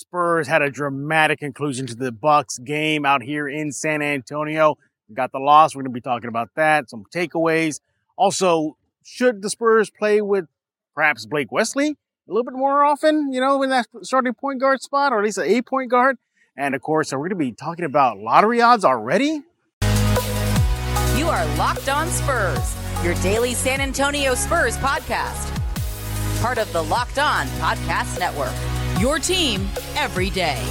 Spurs had a dramatic conclusion to the Bucks game out here in San Antonio. We got the loss. We're going to be talking about that. Some takeaways. Also, should the Spurs play with perhaps Blake Wesley a little bit more often, you know, in that starting point guard spot, or at least an eight point guard? And of course, we're going to be talking about lottery odds already. You are Locked On Spurs, your daily San Antonio Spurs podcast. Part of the Locked On Podcast Network. Your team every day.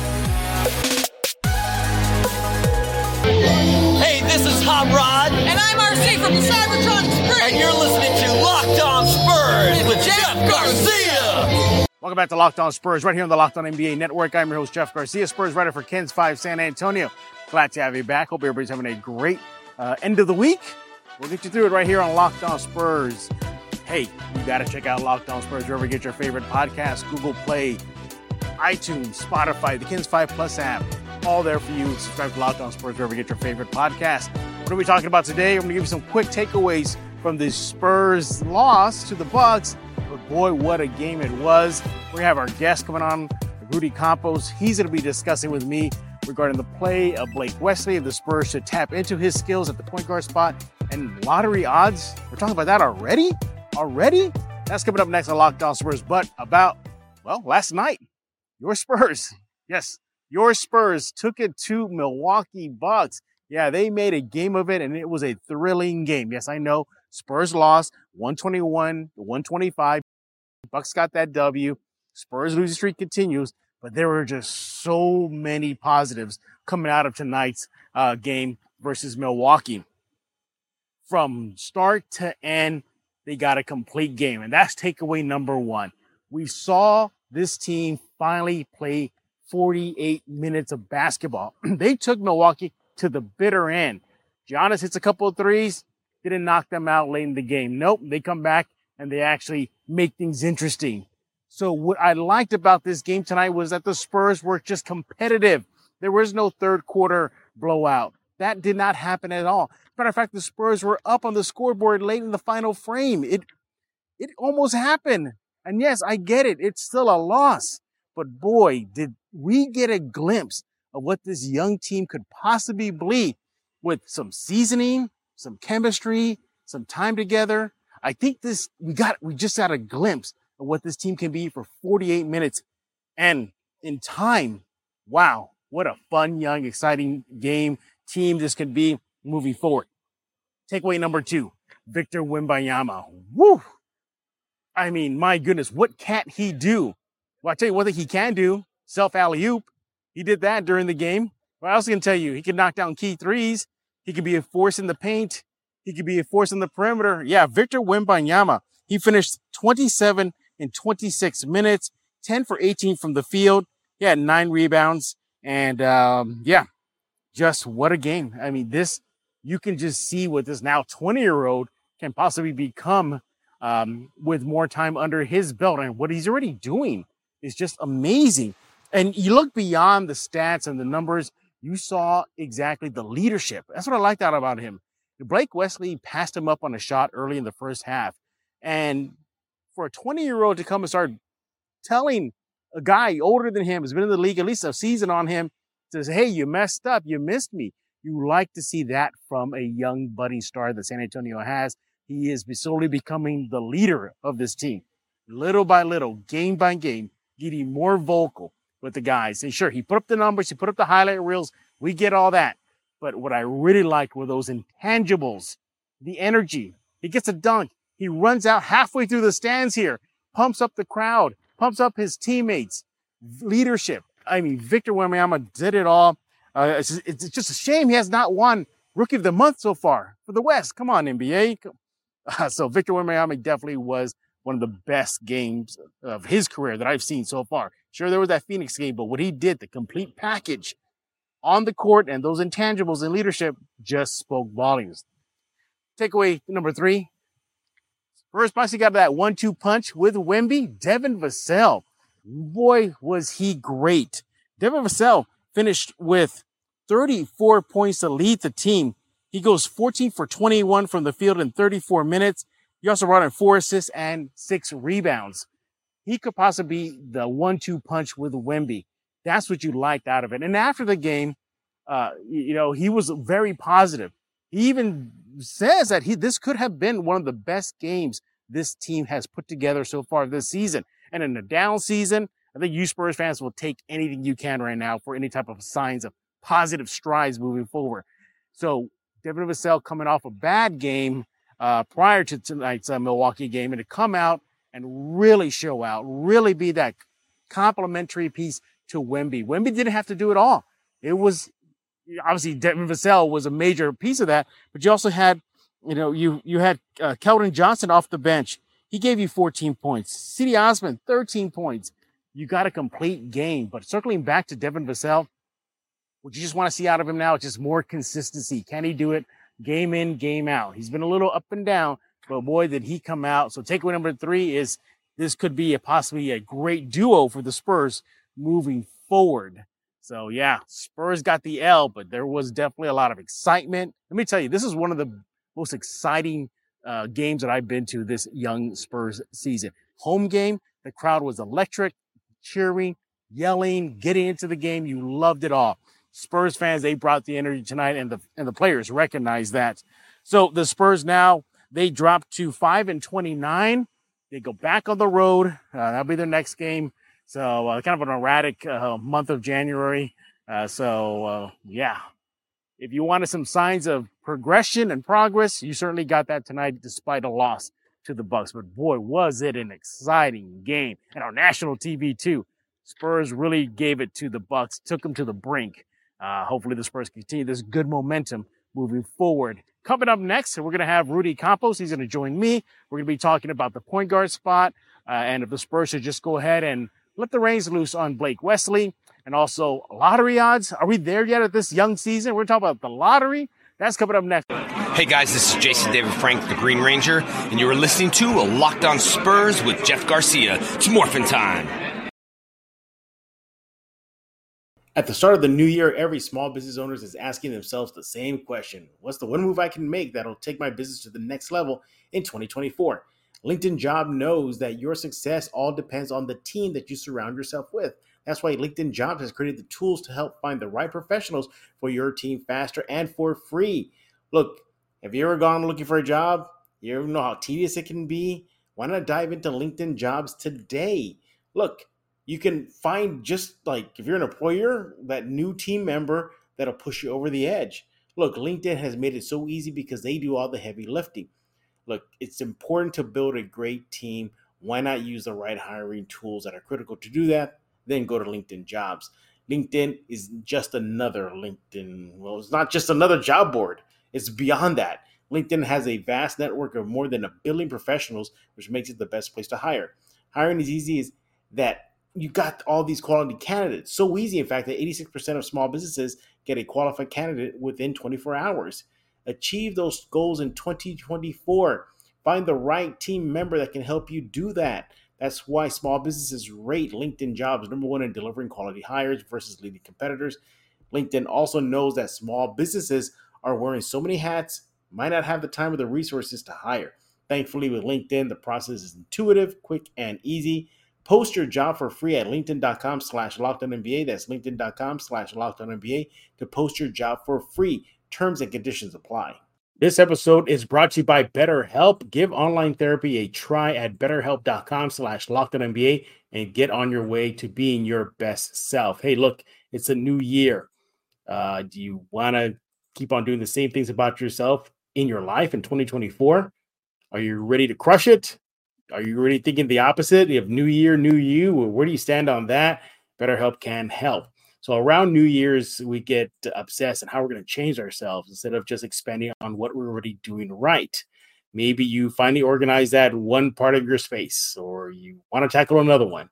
Hey, this is Hot Rod. And I'm RC from Cybertron Springs. And you're listening to Locked On Spurs with Jeff Garcia. Welcome back to Locked On Spurs, right here on the Locked On NBA Network. I'm your host, Jeff Garcia, Spurs writer for KENS 5 San Antonio. Glad to have you back. Hope everybody's having a great uh, end of the week. We'll get you through it right here on Locked On Spurs. Hey, you got to check out Locked On Spurs wherever you get your favorite podcast, Google Play, iTunes, Spotify, the KENS 5 Plus app. All there for you. Subscribe to Locked On Spurs wherever you get your favorite podcast. What are we talking about today? I'm going to give you some quick takeaways from the Spurs loss to the Bucks. But boy, what a game it was. We have our guest coming on, Rudy Campos. He's going to be discussing with me regarding the play of Blake Wesley if the Spurs should tap into his skills at the point guard spot and lottery odds. We're talking about that already? Already? That's coming up next on Locked On Spurs. But about, well, last night, your Spurs, yes, your Spurs took it to Milwaukee Bucks. Yeah, they made a game of it and it was a thrilling game. Yes, I know Spurs lost 121 to 125. Bucks got that W. Spurs losing streak continues, but there were just so many positives coming out of tonight's uh, game versus Milwaukee. From start to end, they got a complete game, and that's takeaway number one. We saw this team finally play 48 minutes of basketball. they took Milwaukee to the bitter end. Giannis hits a couple of threes, didn't knock them out late in the game. Nope, they come back and they actually make things interesting. So what I liked about this game tonight was that the Spurs were just competitive. There was no third quarter blowout. That did not happen at all. Matter of fact, the Spurs were up on the scoreboard late in the final frame. It, it almost happened. And yes, I get it. It's still a loss. But boy, did we get a glimpse of what this young team could possibly be with some seasoning, some chemistry, some time together. I think this, we got, we just got a glimpse of what this team can be for 48 minutes. And in time, wow, what a fun, young, exciting game team this could be moving forward. Takeaway number two, Victor Wembanyama. Woo! I mean, my goodness, what can't he do? Well, I tell you one thing he can do, self alley oop. He did that during the game. What else can tell you? He can knock down key threes. He can be a force in the paint. He could be a force in the perimeter. Yeah, Victor Wembanyama. He finished 27 in 26 minutes, 10 for 18 from the field. He had nine rebounds. And um, yeah, just what a game. I mean, this, you can just see what this now 20 year old can possibly become um, with more time under his belt. And what he's already doing is just amazing. And you look beyond the stats and the numbers, you saw exactly the leadership. That's what I liked out about him. Blake Wesley passed him up on a shot early in the first half. And for a 20 year old to come and start telling a guy older than him, has been in the league at least a season on him, says, Hey, you messed up. You missed me. You like to see that from a young budding star that San Antonio has. He is slowly becoming the leader of this team, little by little, game by game, getting more vocal with the guys. And sure, he put up the numbers, he put up the highlight reels. We get all that. But what I really liked were those intangibles, the energy. He gets a dunk. He runs out halfway through the stands here, pumps up the crowd, pumps up his teammates, leadership. I mean, Victor Wembanyama did it all. Uh, it's, just, it's, just a shame he has not won Rookie of the Month so far for the West. Come on, NBA. Uh, so Victor Wembanyama definitely was one of the best games of his career that I've seen so far. Sure, there was that Phoenix game, but what he did, the complete package on the court and those intangibles in leadership just spoke volumes. Takeaway number three. First punch, got that one-two punch with Wemby. Devin Vassell. Boy, was he great. Devin Vassell finished with 34 points to lead the team. He goes 14 for 21 from the field in 34 minutes. He also brought in four assists and six rebounds. He could possibly be the one-two punch with Wemby. That's what you liked out of it. And after the game, uh, you know, he was very positive. He even says that he this could have been one of the best games this team has put together so far this season. And in a down season, I think you Spurs fans will take anything you can right now for any type of signs of positive strides moving forward. So Devin Vassell coming off a bad game uh, prior to tonight's uh, Milwaukee game and to come out and really show out, really be that complementary piece to Wemby. Wemby didn't have to do it all. It was obviously Devin Vassell was a major piece of that, but you also had, you know, you you had uh, Johnson off the bench. He gave you 14 points. Cedi Osman, 13 points. You got a complete game. But circling back to Devin Vassell, what you just want to see out of him now is just more consistency. Can he do it game in, game out? He's been a little up and down, but boy, did he come out. So takeaway number three is this could be a possibly a great duo for the Spurs moving forward. So yeah, Spurs got the L, but there was definitely a lot of excitement. Let me tell you, this is one of the most exciting uh, games that I've been to this young Spurs season. Home game, the crowd was electric, cheering, yelling, getting into the game. You loved it all. Spurs fans, they brought the energy tonight, and the and the players recognize that. So the Spurs now they drop to five and twenty nine. They go back on the road. Uh, that'll be their next game. So uh, kind of an erratic uh, month of January. Uh, so uh, yeah, if you wanted some signs of progression and progress, you certainly got that tonight, despite a loss to the Bucks. But boy, was it an exciting game and on national TV too. Spurs really gave it to the Bucks, took them to the brink. Uh, hopefully, the Spurs continue this good momentum moving forward. Coming up next, we're going to have Rudy Campos. He's going to join me. We're going to be talking about the point guard spot uh, and if the Spurs should just go ahead and let the reins loose on Blake Wesley and also lottery odds. Are we there yet at this young season? We're talking about the lottery. That's coming up next. Hey guys, this is Jason David Frank, the Green Ranger, and you are listening to a Locked On Spurs with Jeff Garcia. It's morphin' time. At the start of the new year, every small business owner is asking themselves the same question What's the one move I can make that'll take my business to the next level in 2024? LinkedIn Job knows that your success all depends on the team that you surround yourself with. That's why LinkedIn Jobs has created the tools to help find the right professionals for your team faster and for free. Look, have you ever gone looking for a job? You ever know how tedious it can be? Why not dive into LinkedIn Jobs today? Look, you can find just like if you're an employer, that new team member that'll push you over the edge. Look, LinkedIn has made it so easy because they do all the heavy lifting. Look, it's important to build a great team. Why not use the right hiring tools that are critical to do that? Then go to LinkedIn Jobs. LinkedIn is just another LinkedIn. Well, it's not just another job board, it's beyond that. LinkedIn has a vast network of more than a billion professionals, which makes it the best place to hire. Hiring is easy as that you got all these quality candidates. So easy, in fact, that 86% of small businesses get a qualified candidate within 24 hours. Achieve those goals in 2024. Find the right team member that can help you do that. That's why small businesses rate LinkedIn jobs number one in delivering quality hires versus leading competitors. LinkedIn also knows that small businesses are wearing so many hats, might not have the time or the resources to hire. Thankfully, with LinkedIn, the process is intuitive, quick, and easy. Post your job for free at linkedin.com slash lockedonnba. That's linkedin.com slash lockedonnba to post your job for free. Terms and conditions apply. This episode is brought to you by BetterHelp. Give online therapy a try at betterhelp.com slash lockedonnba and get on your way to being your best self. Hey, look, it's a new year. Uh, do you want to keep on doing the same things about yourself in your life in 2024? Are you ready to crush it? Are you really thinking the opposite? You have new year, new you. Where do you stand on that? BetterHelp can help. So around New Year's, we get obsessed on how we're going to change ourselves instead of just expanding on what we're already doing right. Maybe you finally organize that one part of your space, or you want to tackle another one,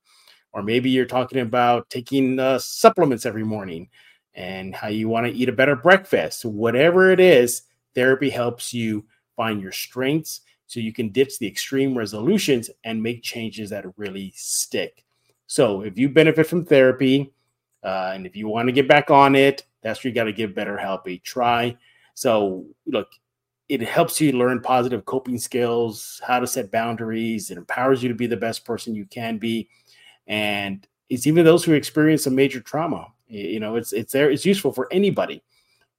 or maybe you're talking about taking uh, supplements every morning and how you want to eat a better breakfast. Whatever it is, therapy helps you find your strengths so you can ditch the extreme resolutions and make changes that really stick. So if you benefit from therapy uh, and if you want to get back on it, that's where you got to give BetterHelp a try. So look, it helps you learn positive coping skills, how to set boundaries. It empowers you to be the best person you can be. And it's even those who experience a major trauma. You know, it's it's there. It's useful for anybody.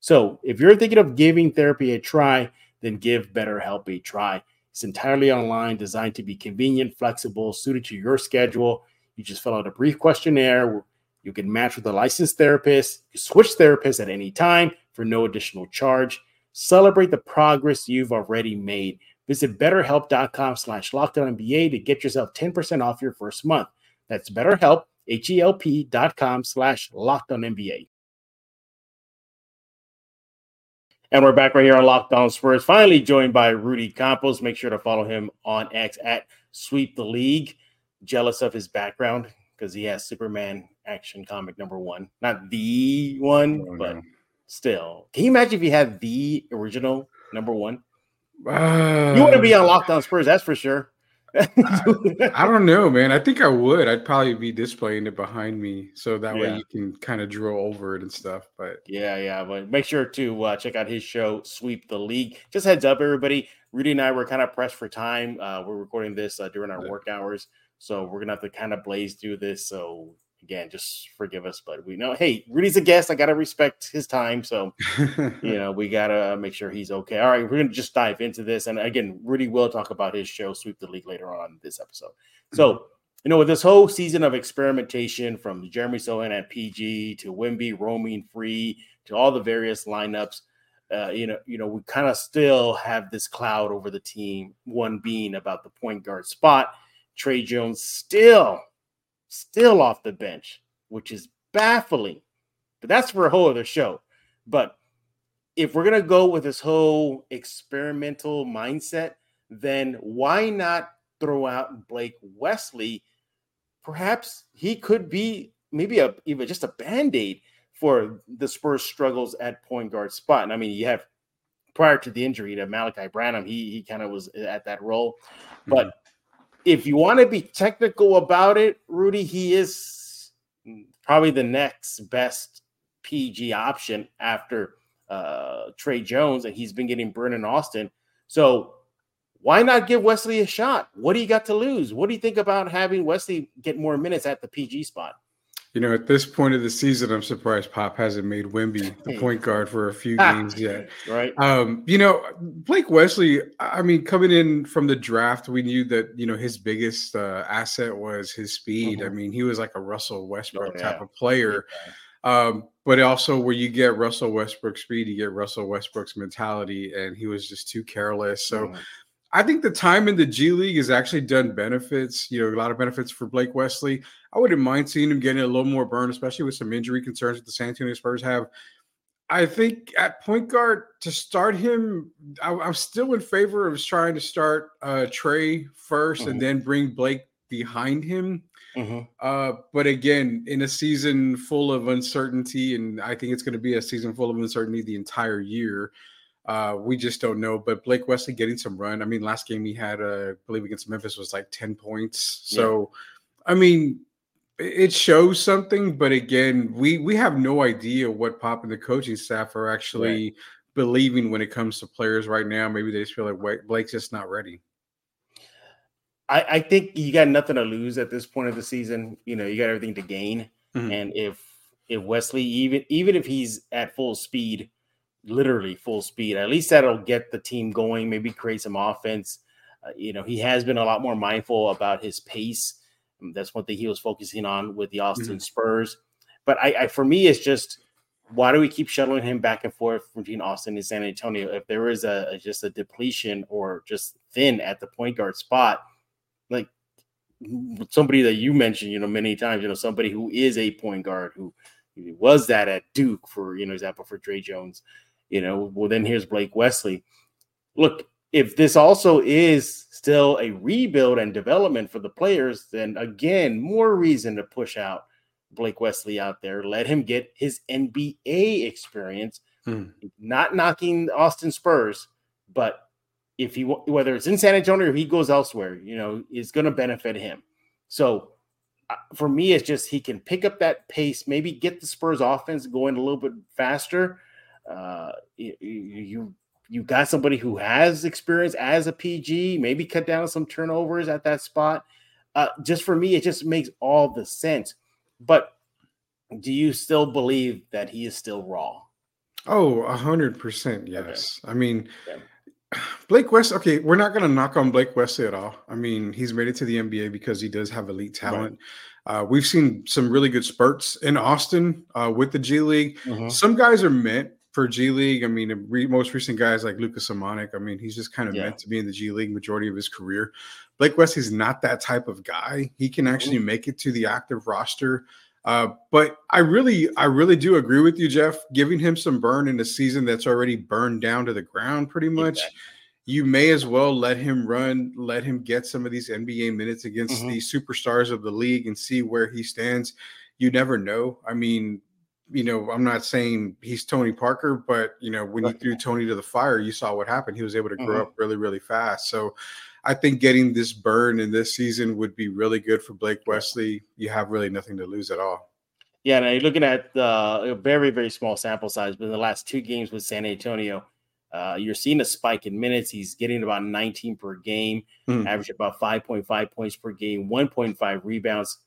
So if you're thinking of giving therapy a try, then give BetterHelp a try. It's entirely online, designed to be convenient, flexible, suited to your schedule. You just fill out a brief questionnaire. You can match with a licensed therapist. You switch therapists at any time for no additional charge. Celebrate the progress you've already made. Visit betterhelp.com slash lockedonnba to get yourself 10% off your first month. That's betterhelp, H-E-L-P dot com slash lockedonnba. And we're back right here on Locked On Spurs. Finally joined by Rudy Campos. Make sure to follow him on X at Sweep the League. Jealous of his background because he has Superman action comic number one. Not the one, oh, but no. still. Can you imagine if you had the original number one? Uh, you want to be on Locked On Spurs, that's for sure. I, I, don't know, man. I think I would. I'd probably be displaying it behind me so that yeah. way you can kind of draw over it and stuff. But yeah, yeah. But make sure to uh, check out his show, Sweep the League. Just heads up, everybody. Rudy and I were kind of pressed for time. Uh, we're recording this uh, during our yeah. work hours, so we're gonna have to kind of blaze through this. So again, just forgive us, but we know, hey, Rudy's a guest. I got to respect his time. So, you know, we got to make sure he's okay. All right, we're going to just dive into this. And again, Rudy will talk about his show, Sweep the League, later on this episode. So, mm-hmm. you know, with this whole season of experimentation from Jeremy Sochan at PG to Wemby roaming free to all the various lineups, uh, you know, you know, we kind of still have this cloud over the team. One being about the point guard spot. Tre Jones still still off the bench, which is baffling. But that's for a whole other show. But if we're to go with this whole experimental mindset, then why not throw out Blake Wesley? Perhaps he could be maybe a even just a band-aid for the Spurs struggles at point guard spot. And I mean, you have prior to the injury to Malaki Branham, he he kind of was at that role. But mm-hmm if you want to be technical about it, Rudy, he is probably the next best PG option after uh, Tre Jones, and he's been getting burned in Austin. So why not give Wesley a shot? What do you got to lose? What do you think about having Wesley get more minutes at the PG spot? You know, at this point of the season, I'm surprised Pop hasn't made Wemby the point guard for a few games yet. Right. Um, you know, Blake Wesley, I mean, coming in from the draft, we knew that, you know, his biggest uh, asset was his speed. Mm-hmm. I mean, he was like a Russell Westbrook oh, yeah. type of player. Um, but also where you get Russell Westbrook speed, you get Russell Westbrook's mentality, and he was just too careless. So mm-hmm. I think the time in the G League has actually done benefits, you know, a lot of benefits for Blake Wesley. I wouldn't mind seeing him getting a little more burn, especially with some injury concerns that the San Antonio Spurs have. I think at point guard to start him, I, am still in favor of trying to start uh, Tre 1st mm-hmm. and then bring Blake behind him. Mm-hmm. Uh, but again, in a season full of uncertainty, and I think it's going to be a season full of uncertainty the entire year. Uh, we just don't know. But Blake Wesley getting some run. I mean, last game he had, uh, I believe, against Memphis was like 10 points. So, yeah. I mean, it shows something, but again, we we have no idea what Pop and the coaching staff are actually right. believing when it comes to players right now. Maybe they just feel like Blake's just not ready. I, I think you got nothing to lose at this point of the season. You know, you got everything to gain. Mm-hmm. And if if Wesley, even even if he's at full speed, literally full speed, at least that'll get the team going. Maybe create some offense. Uh, you know, he has been a lot more mindful about his pace that's one thing he was focusing on with the Austin mm-hmm. Spurs. But I, I, for me, it's just why do we keep shuttling him back and forth between Austin and San Antonio? If there is a, a just a depletion or just thin at the point guard spot, like somebody that you mentioned, you know, many times, you know, somebody who is a point guard who was that at Duke, for you know, example for Tre Jones, you know. Well, then here's Blake Wesley. Look, if this also is still a rebuild and development for the players, then again, more reason to push out Blake Wesley out there. Let him get his NBA experience. Hmm. Not knocking Austin Spurs, but if he whether it's in San Antonio or he goes elsewhere, you know, is going to benefit him. So uh, for me, it's just he can pick up that pace, maybe get the Spurs offense going a little bit faster. Uh, you, you got somebody who has experience as a PG, maybe cut down some turnovers at that spot. Uh, just for me, it just makes all the sense. but do you still believe that he is still raw? Oh, a hundred percent. Yes. Okay. I mean, okay. Blake West. Okay, we're not going to knock on Blake Wesley at all. I mean, he's made it to the NBA because he does have elite talent. Right. Uh, we've seen some really good spurts in Austin uh, with the G League. Mm-hmm. Some guys are meant for G League. I mean, the re- most recent guys like Lucas Samanic. I mean, he's just kind of yeah. meant to be in the G League majority of his career. Blake Wesley's not that type of guy. He can actually mm-hmm. make it to the active roster. Uh, but I really, I really do agree with you, Jeff. Giving him some burn in a season that's already burned down to the ground, pretty much. Exactly. You may as well let him run, let him get some of these NBA minutes against mm-hmm. the superstars of the league and see where he stands. You never know. I mean, you know, I'm not saying he's Tony Parker, but you know, when you threw Tony to the fire, you saw what happened. He was able to grow mm-hmm. up really, really fast. So I think getting this burn in this season would be really good for Blake Wesley. You have really nothing to lose at all. Yeah, and you're looking at uh, a very, very small sample size, but in the last two games with San Antonio, uh, you're seeing a spike in minutes. He's getting about 19 per game, mm. average about 5.5 points per game, 1.5 rebounds.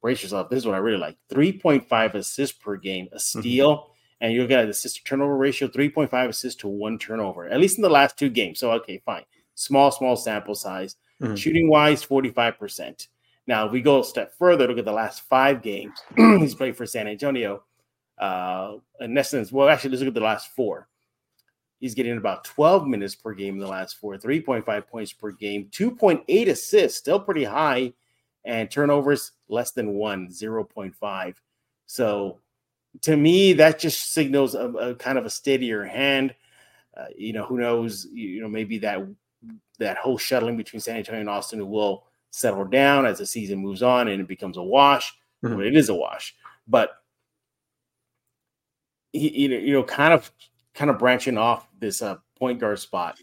Brace yourself. This is what I really like 3.5 assists per game, a mm-hmm. steal. Mm-hmm. And you look at the assist to turnover ratio 3.5 assists to one turnover, at least in the last two games. So, okay, fine small, small sample size. Mm-hmm. Shooting wise, 45%. Now, if we go a step further, look at the last five games he's played for San Antonio. Uh, in essence, well, actually, let's look at the last four. He's getting about 12 minutes per game in the last four, 3.5 points per game, 2.8 assists, still pretty high, and turnovers less than one, 0.5. So to me, that just signals a, a kind of a steadier hand. Uh, you know, who knows? You know, maybe that that whole shuttling between San Antonio and Austin will settle down as the season moves on and it becomes a wash. Mm-hmm. it is a wash, but you know, you know, kind of, kind of branching off this uh, point guard spot.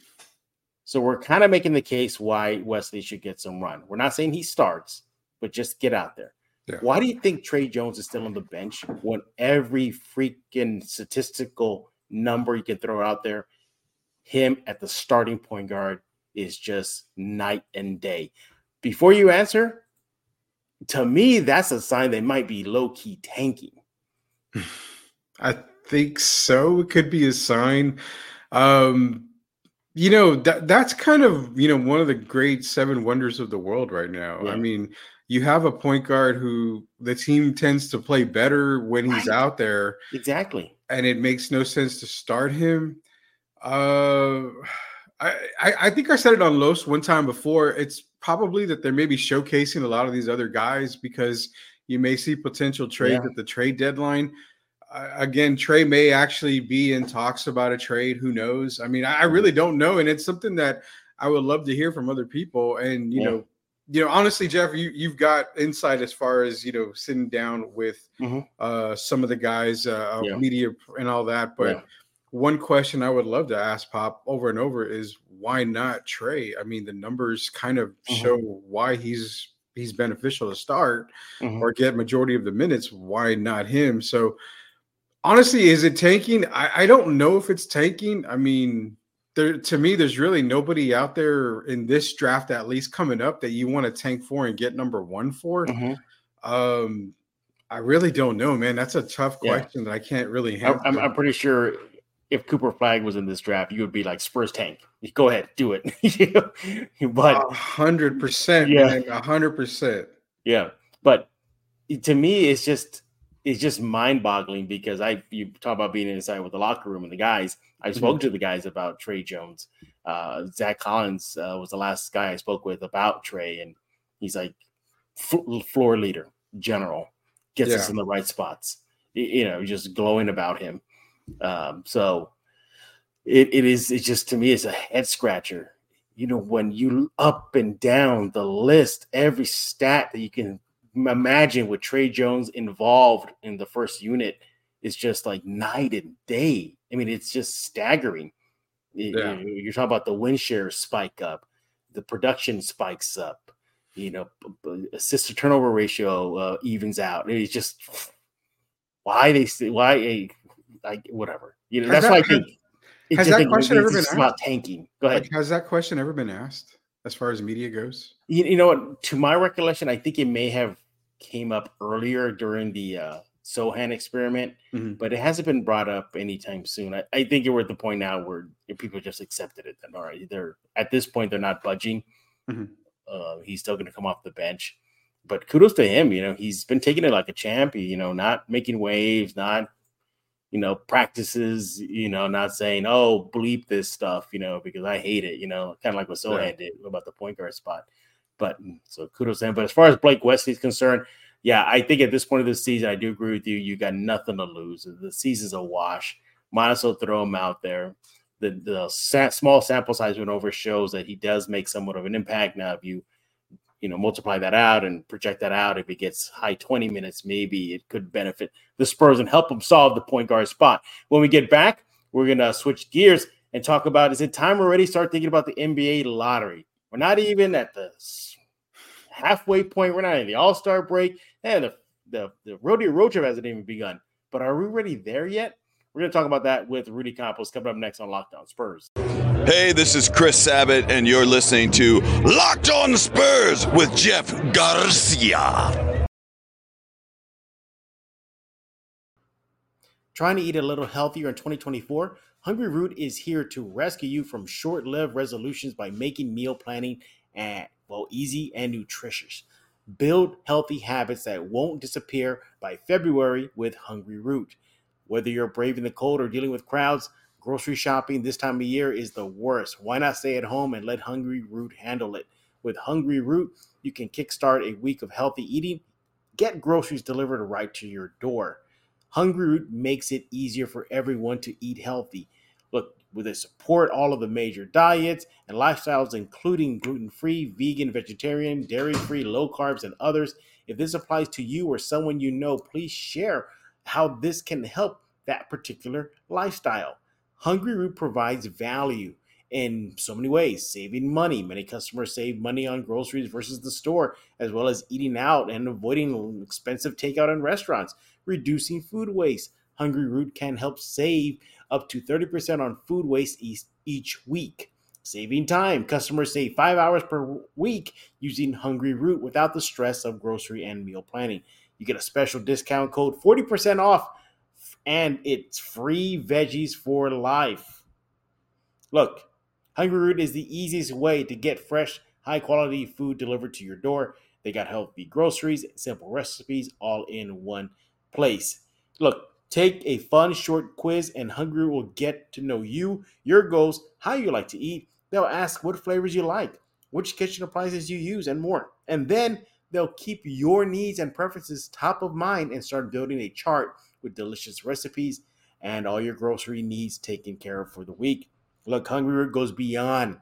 So we're kind of making the case why Wesley should get some run. We're not saying he starts, but just get out there. Yeah. Why do you think Tre Jones is still on the bench when every freaking statistical number you can throw out there, him at the starting point guard is just night and day. Before you answer, to me, that's a sign they might be low key tanking. I think so. It could be a sign. Um, you know that that's kind of you know one of the great seven wonders of the world right now. Yeah. I mean, you have a point guard who the team tends to play better when he's right. out there. Exactly. And it makes no sense to start him. Uh I, I think I said it on Los one time before. It's probably that they're maybe showcasing a lot of these other guys because you may see potential trades yeah. at the trade deadline. Uh, again, Tre may actually be in talks about a trade. Who knows? I mean, I, I, really don't know, and it's something that I would love to hear from other people. And you yeah. know, you know, honestly, Jeff, you you've got insight as far as you know sitting down with mm-hmm. uh, some of the guys, uh, yeah. media, and all that, but one question I would love to ask Pop over and over is why not Tre? I mean, the numbers kind of mm-hmm. show why he's he's beneficial to start mm-hmm. or get majority of the minutes. Why not him? So honestly, is it tanking? I, I don't know if it's tanking. I mean, there to me, there's really nobody out there in this draft, at least coming up, that you want to tank for and get number one for. Mm-hmm. Um, I really don't know, man. That's a tough question yeah. that I can't really answer. I'm, I'm, pretty sure if Cooper Flagg was in this draft, you would be like Spurs tank. Go ahead, do it. but hundred percent, yeah, hundred percent. Yeah, but to me, it's just it's just mind boggling because I you talk about being inside with the locker room and the guys. I spoke mm-hmm. to the guys about Tre Jones. Uh, Zach Collins uh, was the last guy I spoke with about Tre, and he's like floor leader, general, gets yeah. us in the right spots. You know, just glowing about him. Um, so it, it is it's just to me it's a head scratcher. You know, when you up and down the list, every stat that you can imagine with Tre Jones involved in the first unit is just like night and day. I mean, it's just staggering. Yeah. You're talking about the win share spike up, the production spikes up, you know, assist to turnover ratio uh, evens out. It's just why they why like whatever. You know, has that's that, why I think. Has that question ever been asked? About tanking. Go ahead. Like, has that question ever been asked as far as media goes? You, you know what? To my recollection, I think it may have came up earlier during the uh, Sochan experiment, mm-hmm. but it hasn't been brought up anytime soon. I, I, think we're at the point now where people just accepted it. That all right, they're at this point they're not budging. Mm-hmm. Uh, he's still going to come off the bench, but kudos to him. You know, he's been taking it like a champ. You know, not making waves, not you know practices. You know, not saying oh bleep this stuff. You know, because I hate it. You know, kind of like what Sochan yeah. did about the point guard spot. But mm, so kudos to him. But as far as Blake Wesley's concerned, yeah, I think at this point of the season, I do agree with you. You got nothing to lose. The season's a wash. Might as well throw him out there. The the sa- small sample size went over shows that he does make somewhat of an impact. Now, if you you know multiply that out and project that out, if he gets high 20 minutes, maybe it could benefit the Spurs and help him solve the point guard spot. When we get back, we're gonna switch gears and talk about is it time already start thinking about the NBA lottery? We're not even at the halfway point. We're not in the All Star break, and the the the rodeo road trip hasn't even begun. But are we ready there yet? We're going to talk about that with Rudy Campos coming up next on Locked On Spurs. Hey, this is Chris Sabat, and you're listening to Locked On Spurs with Jeff Garcia. Trying to eat a little healthier in 2024? Hungryroot is here to rescue you from short lived resolutions by making meal planning and, well, easy and nutritious. Build healthy habits that won't disappear by February with Hungryroot. Whether you're braving the cold or dealing with crowds, grocery shopping this time of year is the worst. Why not stay at home and let Hungryroot handle it? With Hungryroot, you can kickstart a week of healthy eating. Get groceries delivered right to your door. Hungryroot makes it easier for everyone to eat healthy. Look, they support all of the major diets and lifestyles, including gluten free, vegan, vegetarian, dairy free, low carbs, and others. If this applies to you or someone you know, please share how this can help that particular lifestyle. Hungryroot provides value in so many ways, saving money. Many customers save money on groceries versus the store, as well as eating out and avoiding expensive takeout in restaurants, reducing food waste. Hungryroot can help save up to 30% on food waste each week. Saving time. Customers save five hours per week using Hungryroot without the stress of grocery and meal planning. You get a special discount code 40% off, and it's free veggies for life. Look, Hungryroot is the easiest way to get fresh, high quality food delivered to your door. They got healthy groceries, simple recipes, all in one place. Look, Take a fun short quiz, and Hungry will get to know you, your goals, how you like to eat. They'll ask what flavors you like, which kitchen appliances you use, and more. And then they'll keep your needs and preferences top of mind and start building a chart with delicious recipes and all your grocery needs taken care of for the week. Look, Hungry goes beyond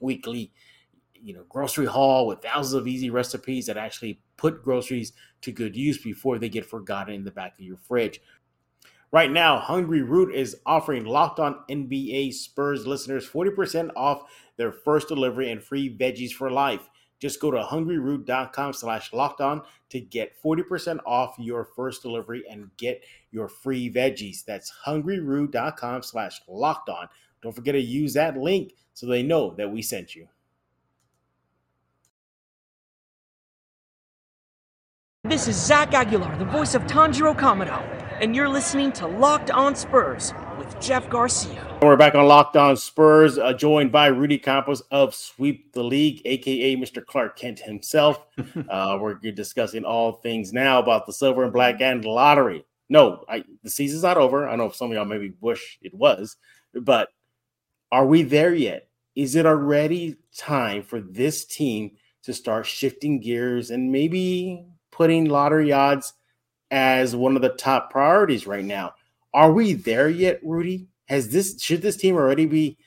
weekly, you know, grocery haul with thousands of easy recipes that actually put groceries to good use before they get forgotten in the back of your fridge. Right now, Hungryroot is offering Locked On NBA Spurs listeners 40% off their first delivery and free veggies for life. Just go to hungryroot.com slash locked on to get 40% off your first delivery and get your free veggies. That's hungryroot.com slash locked on. Don't forget to use that link so they know that we sent you. This is Zach Aguilar, the voice of Tanjiro Kamado and you're listening to Locked On Spurs with Jeff Garcia. We're back on Locked On Spurs, uh, joined by Rudy Campos of Sweep the League, aka Mr. Clark Kent himself. uh, we're discussing all things now about the silver and black and lottery. No, I, the season's not over. I know some of y'all maybe wish it was, but are we there yet? Is it already time for this team to start shifting gears and maybe putting lottery odds – as one of the top priorities right now. Are we there yet, Rudy? Has this should this team already be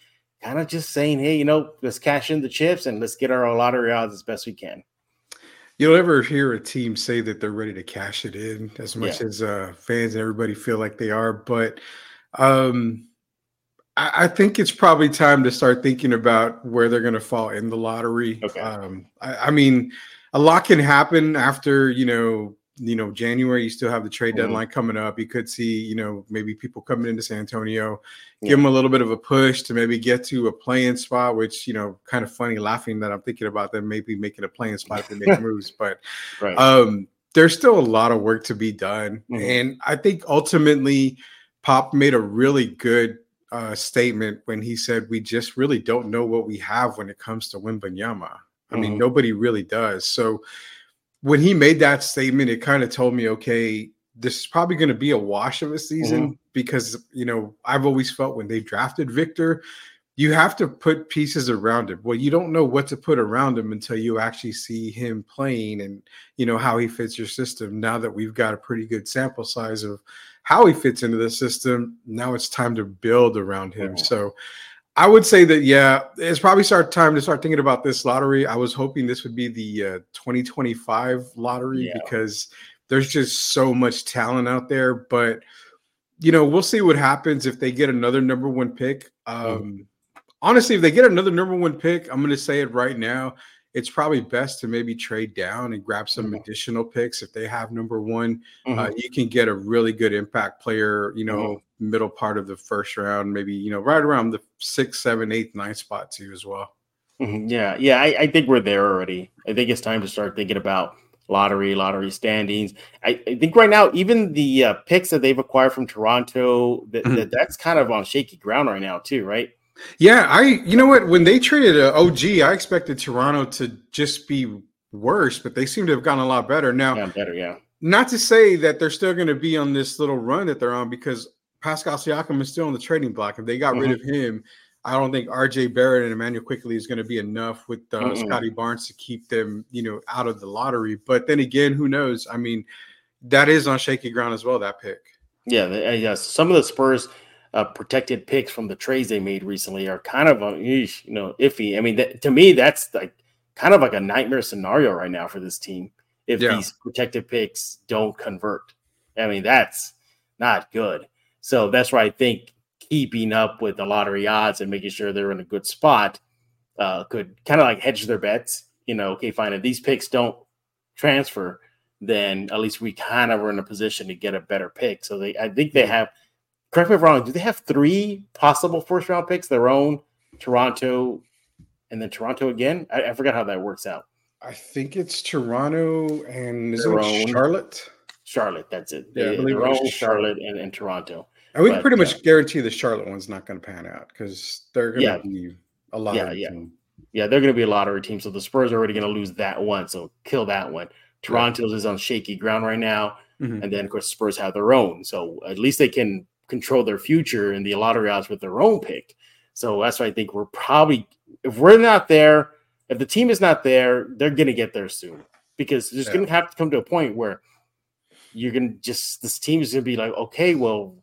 kind of just saying, hey, you know, let's cash in the chips and let's get our lottery odds as best we can? You'll ever hear a team say that they're ready to cash it in as much yeah. as uh, fans and everybody feel like they are, but um, I, I, think it's probably time to start thinking about where they're going to fall in the lottery. Okay. Um, I, I mean, a lot can happen after you know you know, January, you still have the trade mm-hmm. deadline mm-hmm. coming up. You could see, you know, maybe people coming into San Antonio, yeah. give them a little bit of a push to maybe get to a playing spot, which, you know, kind of funny laughing that I'm thinking about them maybe making a playing spot if they make moves. But, right. um, there's still a lot of work to be done. Mm-hmm. And I think ultimately, Pop made a really good uh, statement when he said, We just really don't know what we have when it comes to Wembanyama. I mm-hmm. mean, nobody really does. So when he made that statement, it kind of told me, okay, this is probably going to be a wash of a season mm-hmm. because, you know, I've always felt when they drafted Victor, you have to put pieces around him. Well, you don't know what to put around him until you actually see him playing and you know how he fits your system. Now that we've got a pretty good sample size of how he fits into the system, now it's time to build around him. Mm-hmm. So I would say that yeah, it's probably start time to start thinking about this lottery. I was hoping this would be the uh, 2025 lottery yeah. because there's just so much talent out there, but you know, we'll see what happens if they get another number one pick. Mm-hmm. Um, mm-hmm honestly, if they get another number one pick, I'm going to say it right now. It's probably best to maybe trade down and grab some mm-hmm. additional picks if they have number one. Uh, mm-hmm. Uh, you can get a really good impact player, you know, mm-hmm. middle part of the first round, maybe you know, right around the six, seven, eight, nine spot too as well. Mm-hmm. Yeah, yeah, I, I think we're there already. I think it's time to start thinking about lottery, lottery standings. I, I, think right now, even the uh, picks that they've acquired from Toronto, that, mm-hmm. that, that's kind of on shaky ground right now, too, right? Yeah, I you know what when they traded uh, OG, I expected Toronto to just be worse, but they seem to have gotten a lot better now. Yeah, better, yeah. Not to say that they're still going to be on this little run that they're on because Pascal Siakam is still on the trading block. If they got mm-hmm. rid of him, I don't think RJ Barrett and Immanuel Quickley is going to be enough with uh, mm-hmm. Scottie Barnes to keep them, you know, out of the lottery. But then again, who knows? I mean, that is on shaky ground as well. That pick. Yeah, uh, yes. Some of the Spurs uh, protected picks from the trades they made recently are kind of, uh, you know, iffy. I mean, that, to me, that's like kind of like a nightmare scenario right now for this team. If yeah. these protected picks don't convert, I mean, that's not good. So that's why I think keeping up with the lottery odds and making sure they're in a good spot uh, could kind of like hedge their bets. You know, okay, fine. If these picks don't transfer, then at least we kind of are in a position to get a better pick. So they, I think they have correct me if I'm wrong. Do they have three possible first round picks? Their own, Toronto, and then Toronto again. I, I forgot how that works out. I think it's Toronto and is it Charlotte? Charlotte, that's it. Yeah, their own Charlotte and, and Toronto. And we but, pretty much uh, guarantee the Charlotte one's not going to pan out because they're going to yeah, be a lot. Yeah, yeah, team. yeah. They're going to be a lottery team. So the Spurs are already going to lose that one. So kill that one. Toronto's right. is on shaky ground right now, mm-hmm. and then of course the Spurs have their own. So at least they can control their future in the lottery odds with their own pick. So that's why I think we're probably if we're not there, if the team is not there, they're gonna get there soon because there's yeah. gonna have to come to a point where you're gonna just this team is gonna be like, okay, well,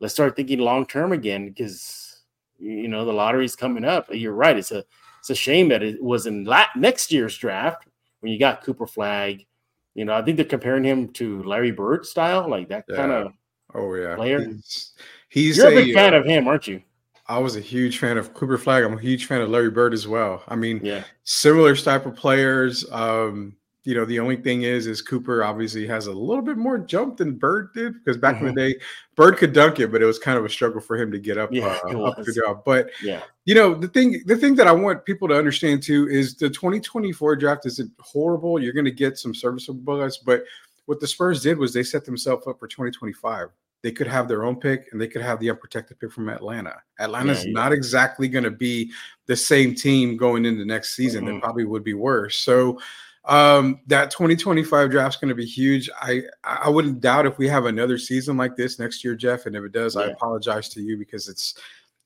let's start thinking long term again because you know the lottery's coming up. You're right. It's a it's a shame that it was in la- next year's draft when you got Cooper Flagg. You know, I think they're comparing him to Larry Bird style, like that yeah. kind of Oh yeah, player. He's, he's you're a, a big fan uh, of him, aren't you? I was a huge fan of Cooper Flagg. I'm a huge fan of Larry Bird as well. I mean, yeah, similar type of players. Um, you know, the only thing is, is Cooper obviously has a little bit more jump than Bird did because back mm-hmm. in the mm-hmm. day, Bird could dunk it, but it was kind of a struggle for him to get up, yeah, uh, up the job. But yeah, you know, the thing, the thing that I want people to understand too is the 2024 draft isn't horrible. You're going to get some serviceable guys, but what the Spurs did was they set themselves up for 2025 they could have their own pick and they could have the unprotected pick from Atlanta. Atlanta's yeah, yeah. not exactly going to be the same team going into next season. Mm-hmm. They probably would be worse. So um, that 2025 draft is going to be huge. I I wouldn't doubt if we have another season like this next year, Jeff. And if it does, yeah. I apologize to you because it's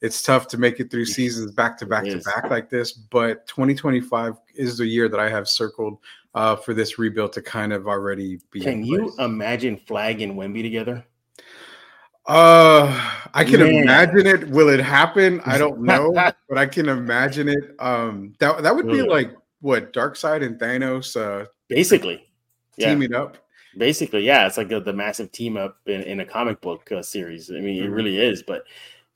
it's tough to make it through seasons back to back to back like this. But 2025 is the year that I have circled uh, for this rebuild to kind of already be. Can you imagine Flagg and Wemby together? Uh, I can Man. imagine it. Will it happen? I don't know, but I can imagine it. Um, that that would be like what Darkseid and Thanos, uh, basically teaming yeah. up. Basically, yeah, it's like a, the massive team up in, in a comic book uh, series. I mean, mm-hmm. it really is. But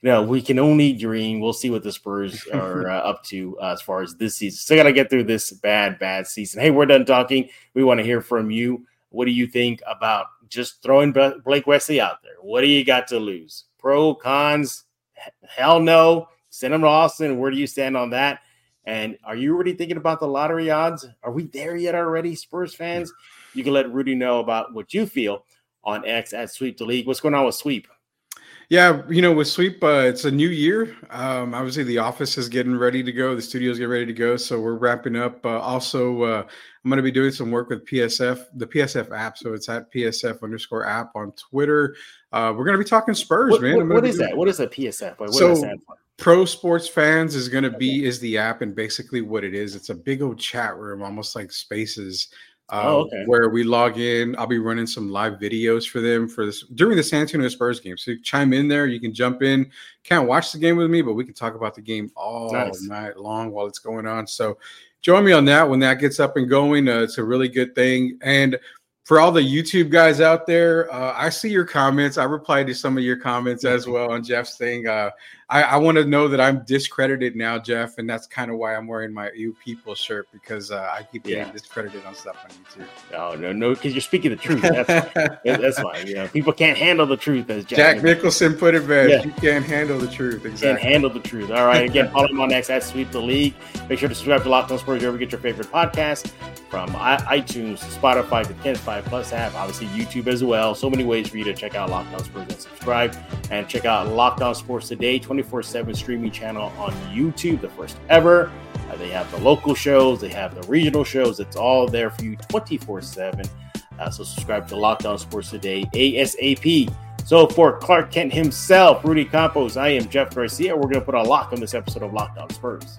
you know, we can only dream. We'll see what the Spurs are uh, up to uh, as far as this season. Still got to get through this bad, bad season. Hey, we're done talking. We want to hear from you. What do you think about just throwing Blake Wesley out there. What do you got to lose? Pro, cons? Hell no. Send him to Austin. Where do you stand on that? And are you already thinking about the lottery odds? Are we there yet already, Spurs fans? you can let Rudy know about what you feel on X at Sweep the League. What's going on with Sweep? Yeah, you know, with Sweep, uh, it's a new year. Um, obviously, the office is getting ready to go. The studios getting ready to go, so we're wrapping up. Uh, also, uh, I'm going to be doing some work with PSF, the PSF app. So it's at PSF underscore app on Twitter. Uh, we're going to be talking Spurs, what, man. what, is that? What is a PSF? What so, Pro Sports Fans is going to be is the app, and basically what it is, it's a big old chat room, almost like Spaces oh, okay. where we log in. I'll be running some live videos for them for this during the San Antonio Spurs game. So chime in there. You can jump in. Can't watch the game with me, but we can talk about the game all nice. night long while it's going on. So join me on that when that gets up and going. Uh, it's a really good thing. And for all the YouTube guys out there, uh, I see your comments. I replied to some of your comments as well on Jeff's thing. Uh, I, I want to know that I'm discredited now, Jeff, and that's kind of why I'm wearing my "You People" shirt because uh, I keep getting yeah. discredited on stuff on YouTube. No, no, no, because you're speaking the truth. That's, that's fine. You know, people can't handle the truth. As Jack, Jack Nicholson put it best. Yeah. You can't handle the truth. Exactly. Can't handle the truth. All right. Again, follow me on X at Sweep the League. Make sure to subscribe to Locked On Spurs wherever you get your favorite podcast from iTunes, Spotify, the Five Plus app, obviously YouTube as well. So many ways for you to check out Locked On Spurs and subscribe, and check out Locked On Sports Today, twenty four seven streaming channel on YouTube, the first ever. Uh, they have the local shows, they have the regional shows. It's all there for you twenty four seven. Uh, so subscribe to Locked On Sports Today ASAP. So for Clark Kent himself, Rudy Campos, I am Jeff Garcia. We're going to put a lock on this episode of Locked On Spurs.